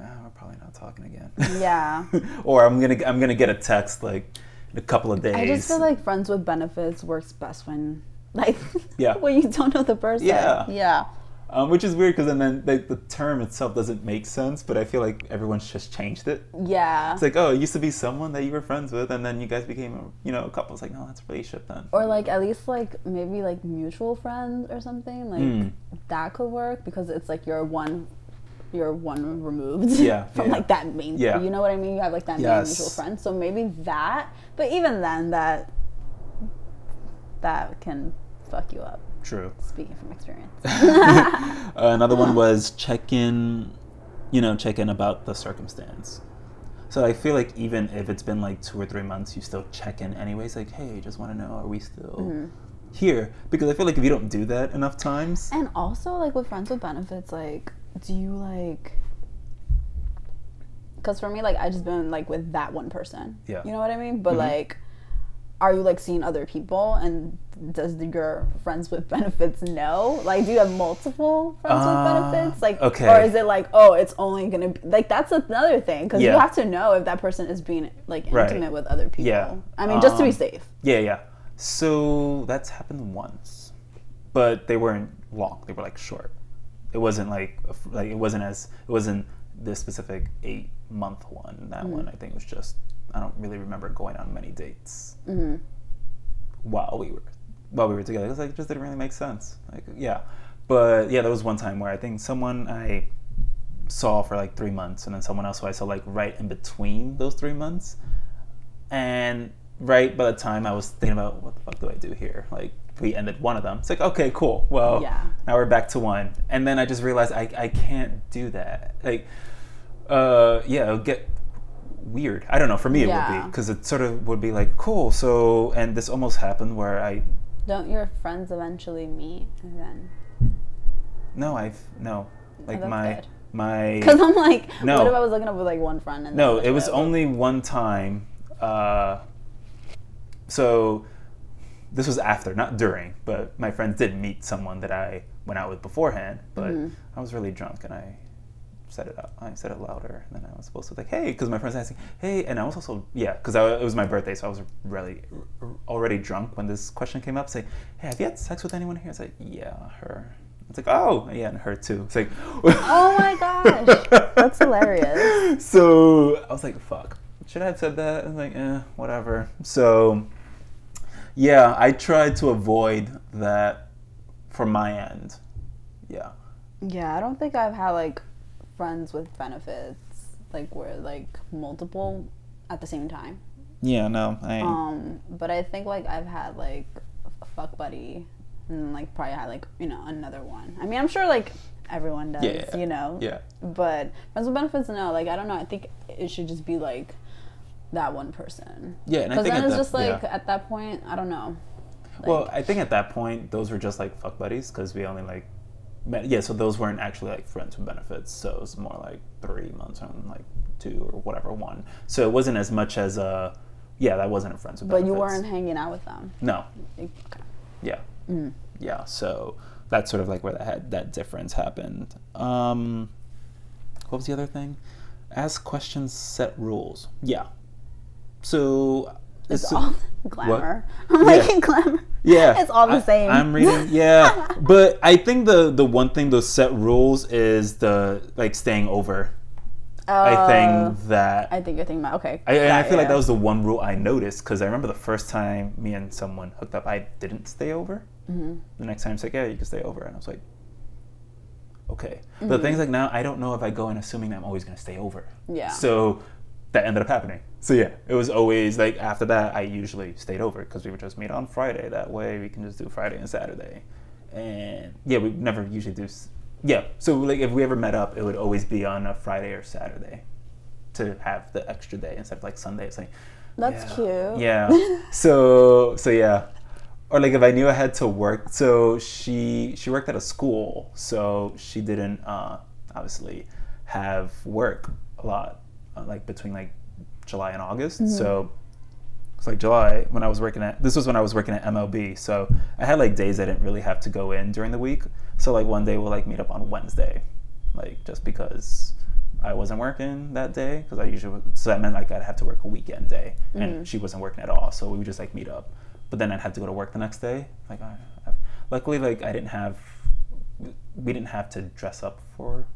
Speaker 1: Ah, we're probably not talking again.
Speaker 3: Yeah.
Speaker 1: or I'm gonna I'm gonna get a text like in a couple of days.
Speaker 3: I just feel like friends with benefits works best when like
Speaker 1: Yeah.
Speaker 3: when you don't know the person.
Speaker 1: Yeah.
Speaker 3: Yeah.
Speaker 1: um, which is weird because then like, the term itself doesn't make sense, but I feel like everyone's just changed it.
Speaker 3: Yeah.
Speaker 1: It's like oh, it used to be someone that you were friends with, and then you guys became a, you know a couple. It's like no, that's a relationship then.
Speaker 3: or like at least like maybe like mutual friends or something like
Speaker 1: Mm.
Speaker 3: that could work because it's like you're one you're one removed
Speaker 1: Yeah,
Speaker 3: from
Speaker 1: yeah.
Speaker 3: like that main
Speaker 1: Yeah.
Speaker 3: you know what i mean you have like that main mutual friend so maybe that but even then that that can fuck you up
Speaker 1: True.
Speaker 3: speaking from experience
Speaker 1: Uh, another one was check in, you know, check in about the circumstance. So I feel like even if it's been like two or three months, you still check in anyways. Like, hey, just want to know, are we still
Speaker 3: Mm-hmm.
Speaker 1: here? Because I feel like if you don't do that enough times,
Speaker 3: and also like with friends with benefits like do you like because for me like i just been like with that one person
Speaker 1: Yeah.
Speaker 3: you know what i mean but
Speaker 1: Mhm.
Speaker 3: like are you like seeing other people and does your friends with benefits know like do you have multiple friends
Speaker 1: Ah,
Speaker 3: with benefits like
Speaker 1: okay.
Speaker 3: or is it like oh it's only gonna be like that's another thing because you have to know if that person is being like
Speaker 1: Right.
Speaker 3: intimate with other people
Speaker 1: Yeah.
Speaker 3: i mean just to be
Speaker 1: Um,
Speaker 3: safe
Speaker 1: yeah, yeah. So that's happened once, but they weren't long. They were like short. It wasn't like like it wasn't as it wasn't this specific eight month one. That
Speaker 3: Mm-hmm.
Speaker 1: one I think was just I don't really remember going on many dates
Speaker 3: hmm
Speaker 1: while we were while we were together. It was like it just didn't really make sense. Like yeah, but yeah, there was one time where I think someone I saw for like three months, and then someone else who I saw like right in between those three months, and right by the time I was thinking about what the fuck do I do here, like we ended one of them. It's like okay, cool. Well,
Speaker 3: Yeah.
Speaker 1: now we're back to one, and then I just realized I I can't do that. Like, uh, yeah, it'll get weird. I don't know. For me, it would be because it sort of would be like cool. So, and this almost happened where I
Speaker 3: don't your friends eventually meet and then
Speaker 1: no, I've no, like
Speaker 3: that's
Speaker 1: my
Speaker 3: good.
Speaker 1: my
Speaker 3: Because I'm like,
Speaker 1: No.
Speaker 3: what if I was looking up with like one friend and
Speaker 1: no, it was only one time. Uh, so this was after, not during, but my friends did meet someone that I went out with beforehand. But
Speaker 3: Mhm.
Speaker 1: I was really drunk and I said it out. I said it louder than I was supposed to. Like, hey, because my friends asking, hey, and I was also yeah, because it was my birthday, so I was really already drunk when this question came up. Say, hey, have you had sex with anyone here? It's like, yeah, her. It's like, oh, yeah, and her too. It's like,
Speaker 3: Oh my gosh, that's hilarious.
Speaker 1: So I was like, fuck. Should I have said that? I was like, eh, whatever. So yeah, I tried to avoid that from my end. Yeah.
Speaker 3: Yeah, I don't think I've had like friends with benefits like where like multiple at the same time.
Speaker 1: Yeah, no, I
Speaker 3: Um, but I think like I've had like a fuck buddy and like probably had like you know another one. I mean, I'm sure like everyone does,
Speaker 1: Yeah.
Speaker 3: you know.
Speaker 1: yeah.
Speaker 3: But friends with benefits, no. Like I don't know. I think it should just be like that one person.
Speaker 1: Yeah, and I
Speaker 3: Because
Speaker 1: think
Speaker 3: then it's
Speaker 1: that-
Speaker 3: just like
Speaker 1: yeah.
Speaker 3: at that point, I don't know.
Speaker 1: well, I think at that point those were just like fuck buddies because we only like. Yeah, so those weren't actually like friends with benefits. So it was more like three months and like two or whatever one. So it wasn't as much as a yeah, that wasn't a friends with benefits.
Speaker 3: But you weren't hanging out with them.
Speaker 1: No,
Speaker 3: Okay.
Speaker 1: yeah, yeah. So that's sort of like where that had, that difference happened. Um, what was the other thing? Ask questions, set rules. Yeah. So
Speaker 3: It's
Speaker 1: it's-
Speaker 3: all glamour. I'm like
Speaker 1: Yeah.
Speaker 3: glamour.
Speaker 1: Yeah,
Speaker 3: It's all the
Speaker 1: I-
Speaker 3: same.
Speaker 1: I'm reading. Yeah, but I think the the one thing those set rules is the like staying over. I
Speaker 3: Uh,
Speaker 1: think that
Speaker 3: I think you're thinking about okay.
Speaker 1: I, and I feel like that was the one rule I noticed because I remember the first time me and someone hooked up, I didn't stay over.
Speaker 3: Mm-hmm.
Speaker 1: The next time it's like, yeah, you can stay over, and I was like, okay. But
Speaker 3: Mm-hmm.
Speaker 1: the thing's like now I don't know if I go in assuming that I'm always gonna stay over.
Speaker 3: Yeah.
Speaker 1: So that ended up happening. So yeah, it was always like after that I usually stayed over because we would just meet on Friday. That way we can just do Friday and Saturday, and yeah, we never usually do. Yeah, so like if we ever met up, it would always be on a Friday or Saturday to have the extra day instead of like Sunday. It's like
Speaker 3: That's
Speaker 1: yeah.
Speaker 3: cute.
Speaker 1: Yeah. so so yeah. Or like if I knew I had to work, so she she worked at a school, so she didn't uh, obviously have work a lot, Uh, like between like July and August. Mm-hmm. So it's like July when I was working at this was when I was working at MLB, so I had like days I didn't really have to go in during the week. So like one day we'll like meet up on Wednesday, like just because I wasn't working that day because I usually so that meant like I'd have to work a weekend day and mm-hmm. she wasn't working at all, so we would just like meet up. But then I'd have to go to work the next day. Like I, I, luckily like I didn't have we didn't have to dress up for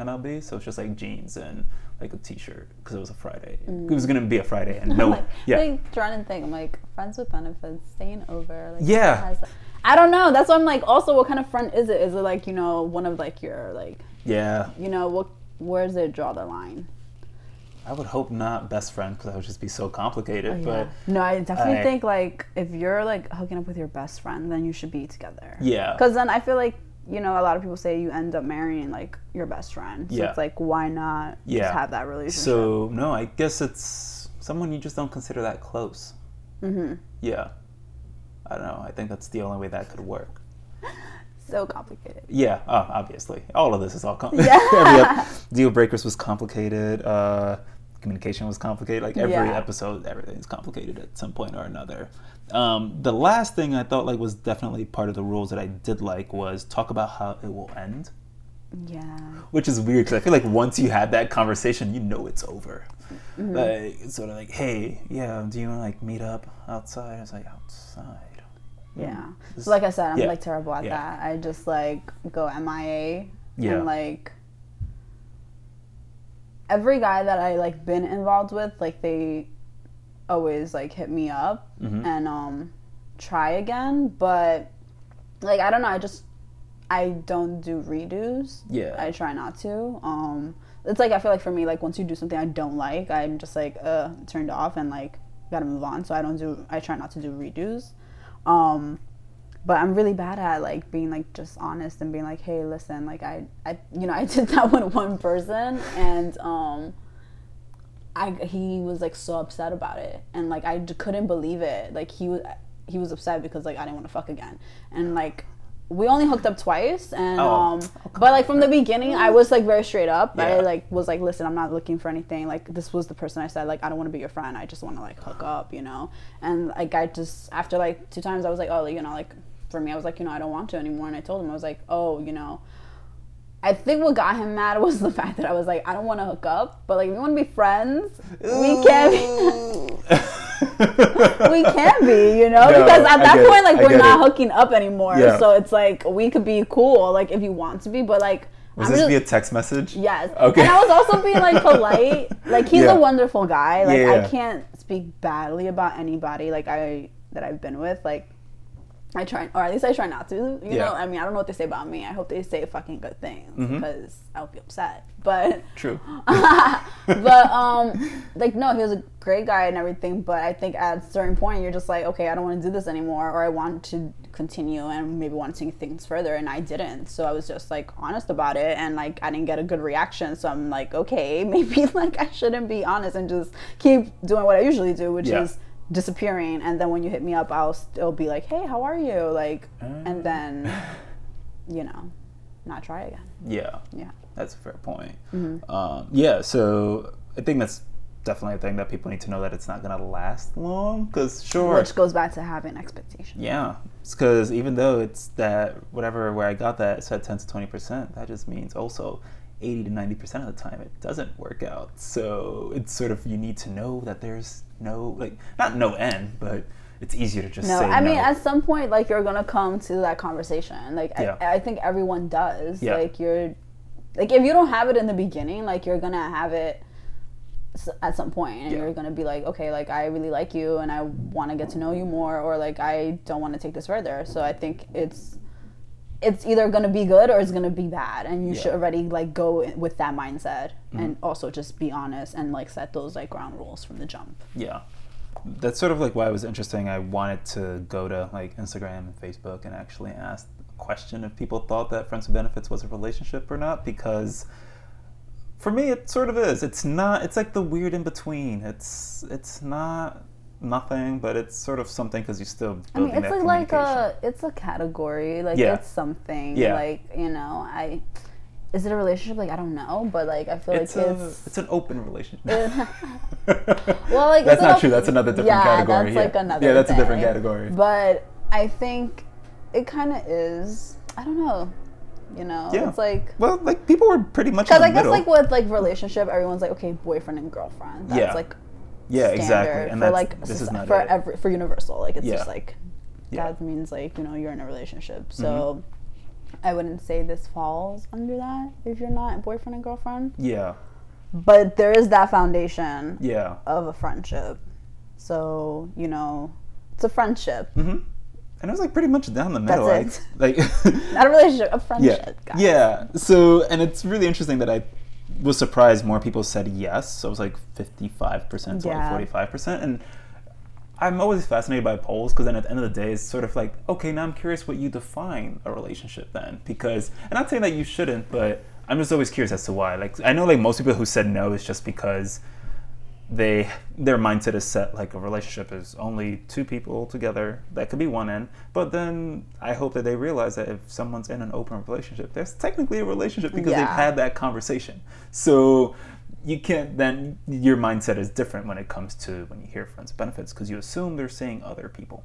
Speaker 1: MLB, so it's just like jeans and like a t-shirt because it was a Friday. Mm. It was gonna be a Friday and no,
Speaker 3: like,
Speaker 1: yeah,
Speaker 3: like to think. I'm like friends with benefits, staying over. Like,
Speaker 1: Yeah.
Speaker 3: has I don't know. That's why I'm like. Also, what kind of friend is it? Is it like you know one of like your like
Speaker 1: yeah.
Speaker 3: you know what? Where does it draw the line?
Speaker 1: I would hope not best friend because that would just be so complicated. Oh, but
Speaker 3: no, I definitely
Speaker 1: I-
Speaker 3: think like if you're like hooking up with your best friend, then you should be together.
Speaker 1: Yeah.
Speaker 3: Because then I feel like you know a lot of people say you end up marrying like your best friend. So
Speaker 1: Yeah.
Speaker 3: it's like why not
Speaker 1: Yeah.
Speaker 3: just have that relationship?
Speaker 1: so no, I guess it's someone you just don't consider that close.
Speaker 3: hmm
Speaker 1: Yeah, I don't know. I think that's the only way that could work.
Speaker 3: So complicated.
Speaker 1: Yeah, uh, obviously, all of this is all complicated.
Speaker 3: Yeah.
Speaker 1: deal breakers was complicated. Uh, communication was complicated. Like every
Speaker 3: Yeah.
Speaker 1: episode, everything's complicated at some point or another. Um, the last thing I thought like was definitely part of the rules that I did like was talk about how it will end.
Speaker 3: Yeah.
Speaker 1: which is weird because I feel like once you have that conversation, you know it's over.
Speaker 3: Mm-hmm.
Speaker 1: Like it's sort of like, hey, yeah, do you want to like meet up outside? I was like, outside.
Speaker 3: Yeah.
Speaker 1: This-
Speaker 3: So like I said, I'm
Speaker 1: yeah.
Speaker 3: like terrible at
Speaker 1: Yeah.
Speaker 3: that. I just like go MIA
Speaker 1: Yeah.
Speaker 3: and like every guy that I like been involved with, like they always like hit me up
Speaker 1: Mhm.
Speaker 3: and um try again, but like I don't know, I just I don't do redos.
Speaker 1: Yeah.
Speaker 3: I try not to. Um it's like I feel like for me like once you do something I don't like, I'm just like uh turned off and like gotta move on. So I don't do I try not to do redos. Um but I'm really bad at like being like just honest and being like, hey, listen, like I, I you know, I did that with one person and um I he was like so upset about it and like I j- couldn't believe it. Like he was he was upset because like I didn't want to fuck again. And like we only hooked up twice and
Speaker 1: Oh.
Speaker 3: um
Speaker 1: Oh,
Speaker 3: but like from the beginning I was like very straight up. I like was like listen, I'm not looking for anything. Like this was the person I said like I don't want to be your friend. I just want to like hook up, you know. And like I just after like two times I was like, "Oh, you know, like for me I was like, you know, I don't want to anymore." And I told him I was like, "Oh, you know, I think what got him mad was the fact that I was like, I don't want to hook up, but like, if you want to be friends, we can be. we can be, you know,
Speaker 1: No,
Speaker 3: because at
Speaker 1: I
Speaker 3: that
Speaker 1: get it.
Speaker 3: point, like,
Speaker 1: I
Speaker 3: we're not
Speaker 1: it.
Speaker 3: hooking up anymore.
Speaker 1: Yeah.
Speaker 3: So it's like we could be cool, like, if you want to be, but like,
Speaker 1: Was
Speaker 3: I'm
Speaker 1: this
Speaker 3: just-
Speaker 1: via text message?
Speaker 3: Yes.
Speaker 1: Okay.
Speaker 3: And I was also being like polite. Like he's
Speaker 1: Yeah.
Speaker 3: a wonderful guy. Like
Speaker 1: Yeah.
Speaker 3: I can't speak badly about anybody like I that I've been with. Like I try or at least I try not to. You
Speaker 1: Yeah.
Speaker 3: know, I mean I don't know what they say about me. I hope they say fucking good things
Speaker 1: Mhm.
Speaker 3: because I'll be upset. But
Speaker 1: True.
Speaker 3: but um like no he was a great guy and everything but i think at a certain point you're just like okay i don't want to do this anymore or i want to continue and maybe want to take things further and i didn't so i was just like honest about it and like i didn't get a good reaction so i'm like okay maybe like i shouldn't be honest and just keep doing what i usually do which
Speaker 1: Yeah.
Speaker 3: is disappearing and then when you hit me up I'll still be like, "Hey, how are you?" like
Speaker 1: Uh.
Speaker 3: and then you know, not try again.
Speaker 1: Yeah,
Speaker 3: Yeah.
Speaker 1: that's a fair point.
Speaker 3: Mm-hmm.
Speaker 1: Um, yeah, so I think that's definitely a thing that people need to know that it's not gonna last long. Because sure,
Speaker 3: Which goes back to having expectations.
Speaker 1: yeah, because even though it's that whatever where I got that said ten to twenty percent, that just means also. 80 to 90% of the time it doesn't work out so it's sort of you need to know that there's no like not no end but it's easier to just
Speaker 3: No,
Speaker 1: say
Speaker 3: I mean
Speaker 1: no.
Speaker 3: at some point like you're gonna come to that conversation. Like
Speaker 1: Yeah.
Speaker 3: I, I think everyone does.
Speaker 1: Yeah.
Speaker 3: Like you're like if you don't have it in the beginning, like you're gonna have it at some point and
Speaker 1: Yeah.
Speaker 3: you're gonna be like okay like i really like you and i want to get to know you more or like i don't want to take this further so i think it's it's either gonna be good or it's gonna be bad and you should already like go with that mindset
Speaker 1: Mm-hmm.
Speaker 3: and also just be honest and like set those like ground rules from the jump
Speaker 1: Yeah. That's sort of like why it was interesting. I wanted to go to like Instagram and Facebook and actually ask a question if people thought that friends with benefits was a relationship or not because for me it sort of is. It's not it's like the weird in between. It's it's not nothing, but it's sort of something because you still
Speaker 3: I mean, it's a, like
Speaker 1: uh,
Speaker 3: a it's a category. Like
Speaker 1: Yeah.
Speaker 3: it's something.
Speaker 1: Yeah.
Speaker 3: Like you know, I is it a relationship? Like I don't know, but like I feel
Speaker 1: it's,
Speaker 3: like
Speaker 1: a,
Speaker 3: it's.
Speaker 1: it's an open relationship.
Speaker 3: well, like
Speaker 1: that's not true. That's another different
Speaker 3: yeah,
Speaker 1: category.
Speaker 3: that's
Speaker 1: yeah.
Speaker 3: like another.
Speaker 1: Yeah, that's a different category.
Speaker 3: But I think it kind of is. I don't know. You know,
Speaker 1: Yeah.
Speaker 3: it's like
Speaker 1: well, like people were pretty much
Speaker 3: because I guess
Speaker 1: middle.
Speaker 3: like with like relationship, everyone's like okay, boyfriend and girlfriend. That's
Speaker 1: Yeah.
Speaker 3: like
Speaker 1: yeah,
Speaker 3: standard
Speaker 1: exactly. And
Speaker 3: for like
Speaker 1: this is not
Speaker 3: for
Speaker 1: it.
Speaker 3: every for universal. Like it's
Speaker 1: Yeah.
Speaker 3: just like
Speaker 1: Yeah.
Speaker 3: that means like you know you're in a relationship. So
Speaker 1: Mm-hmm.
Speaker 3: I wouldn't say this falls under that if you're not boyfriend and girlfriend.
Speaker 1: Yeah,
Speaker 3: But there is that foundation
Speaker 1: yeah.
Speaker 3: of a friendship. So you know, it's a friendship,
Speaker 1: hmm And it was like pretty much down the middle.
Speaker 3: That's
Speaker 1: Like, like
Speaker 3: not a relationship, a
Speaker 1: yeah,
Speaker 3: friendship. guys.
Speaker 1: yeah. So, and it's really interesting that I was surprised more people said yes. So it was like fifty-five percent to like forty-five percent, and I'm always fascinated by polls because then at the end of the day, it's sort of like, okay, now I'm curious what you define a relationship then, because and I'm not saying that you shouldn't, but I'm just always curious as to why. Like, I know like most people who said no is just because they their mindset is set like a relationship is only two people together. That could be one end. But then i hope that they realize that if someone's in an open relationship there's technically a relationship because they've had that conversation. So you can't then your mindset is different when it comes to when you hear friends benefits because you assume they're seeing other people.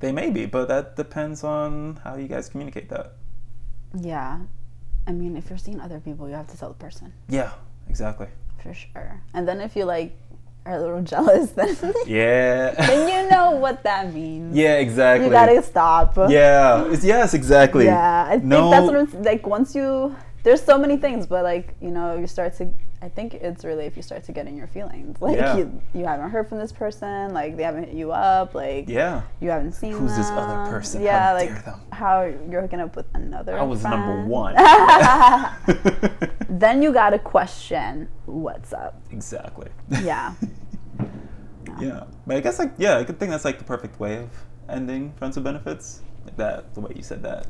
Speaker 1: They may be but that depends on how you guys communicate that.
Speaker 3: Yeah. I mean, if you're seeing other people, you have to tell the person.
Speaker 1: Yeah exactly
Speaker 3: for sure. And then if you like are a little jealous, then
Speaker 1: yeah
Speaker 3: then you know what that means.
Speaker 1: yeah exactly
Speaker 3: You gotta stop.
Speaker 1: yeah it's- yes exactly
Speaker 3: Yeah, I think
Speaker 1: No-
Speaker 3: that's what it's like. Once you, there's so many things, but like you know, you start to. I think it's really if you start to get in your feelings. Like
Speaker 1: Yeah.
Speaker 3: you, you haven't heard from this person. Like they haven't hit you up. Like
Speaker 1: yeah
Speaker 3: you haven't seen.
Speaker 1: Who's this other person?
Speaker 3: Yeah,
Speaker 1: How
Speaker 3: like
Speaker 1: dare them.
Speaker 3: how you're hooking up with another.
Speaker 1: I was number one.
Speaker 3: Then you gotta question what's up.
Speaker 1: exactly.
Speaker 3: Yeah.
Speaker 1: Yeah. But I guess like yeah, I could think that's like the perfect way of ending friends with benefits. Like that, the way you said that.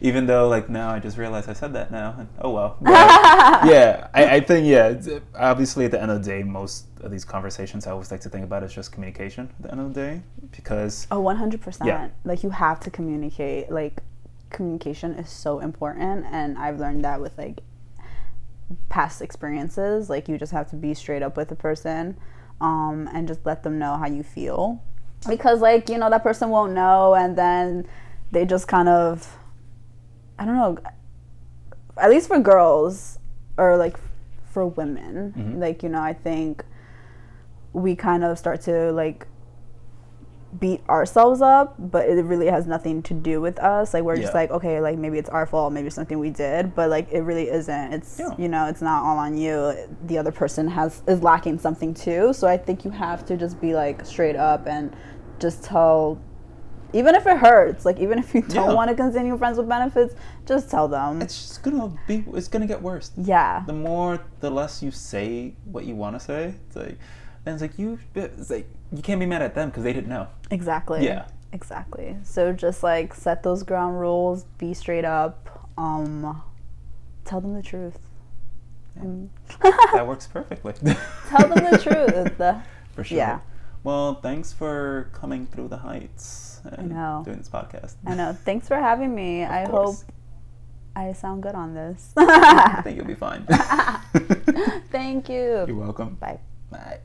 Speaker 1: Even though like now I just realized I said that now and oh well. But, yeah. I, I think yeah, uh, obviously at the end of the day most of these conversations I always like to think about is just communication at the end of the day. Because
Speaker 3: Oh, 100%.
Speaker 1: Yeah.
Speaker 3: Like you have to communicate. Like communication is so important and I've learned that with like past experiences. Like you just have to be straight up with the person um and just let them know how you feel. Because like, you know, that person won't know and then they just kind of I don't know, at least for girls or like for women,
Speaker 1: Mhm.
Speaker 3: like, you know, I think we kind of start to like beat ourselves up, but it really has nothing to do with us. Like we're just like, okay, like maybe it's our fault, maybe it's something we did, but like it really isn't. It's
Speaker 1: Yeah.
Speaker 3: you know, it's not all on you. The other person has is lacking something too. So I think you have to just be like straight up and just tell even if it hurts, like even if you don't
Speaker 1: Yeah.
Speaker 3: want to continue friends with benefits, just tell them.
Speaker 1: it's just gonna be it's gonna get worse.
Speaker 3: yeah.
Speaker 1: the more the less you say what you want to say it's like then it's like you it's like you can't be mad at them because they didn't know
Speaker 3: Exactly.
Speaker 1: Yeah.
Speaker 3: Exactly. So just like set those ground rules, be straight up, um tell them the truth. And
Speaker 1: that works perfectly
Speaker 3: tell them the truth.
Speaker 1: for sure
Speaker 3: Yeah.
Speaker 1: Well, thanks for coming through the heights and
Speaker 3: know.
Speaker 1: doing this podcast.
Speaker 3: I know. Thanks for having me.
Speaker 1: Of
Speaker 3: I
Speaker 1: course.
Speaker 3: hope I sound good on this.
Speaker 1: I think you'll be fine.
Speaker 3: Thank you.
Speaker 1: You're welcome.
Speaker 3: Bye.
Speaker 1: Bye.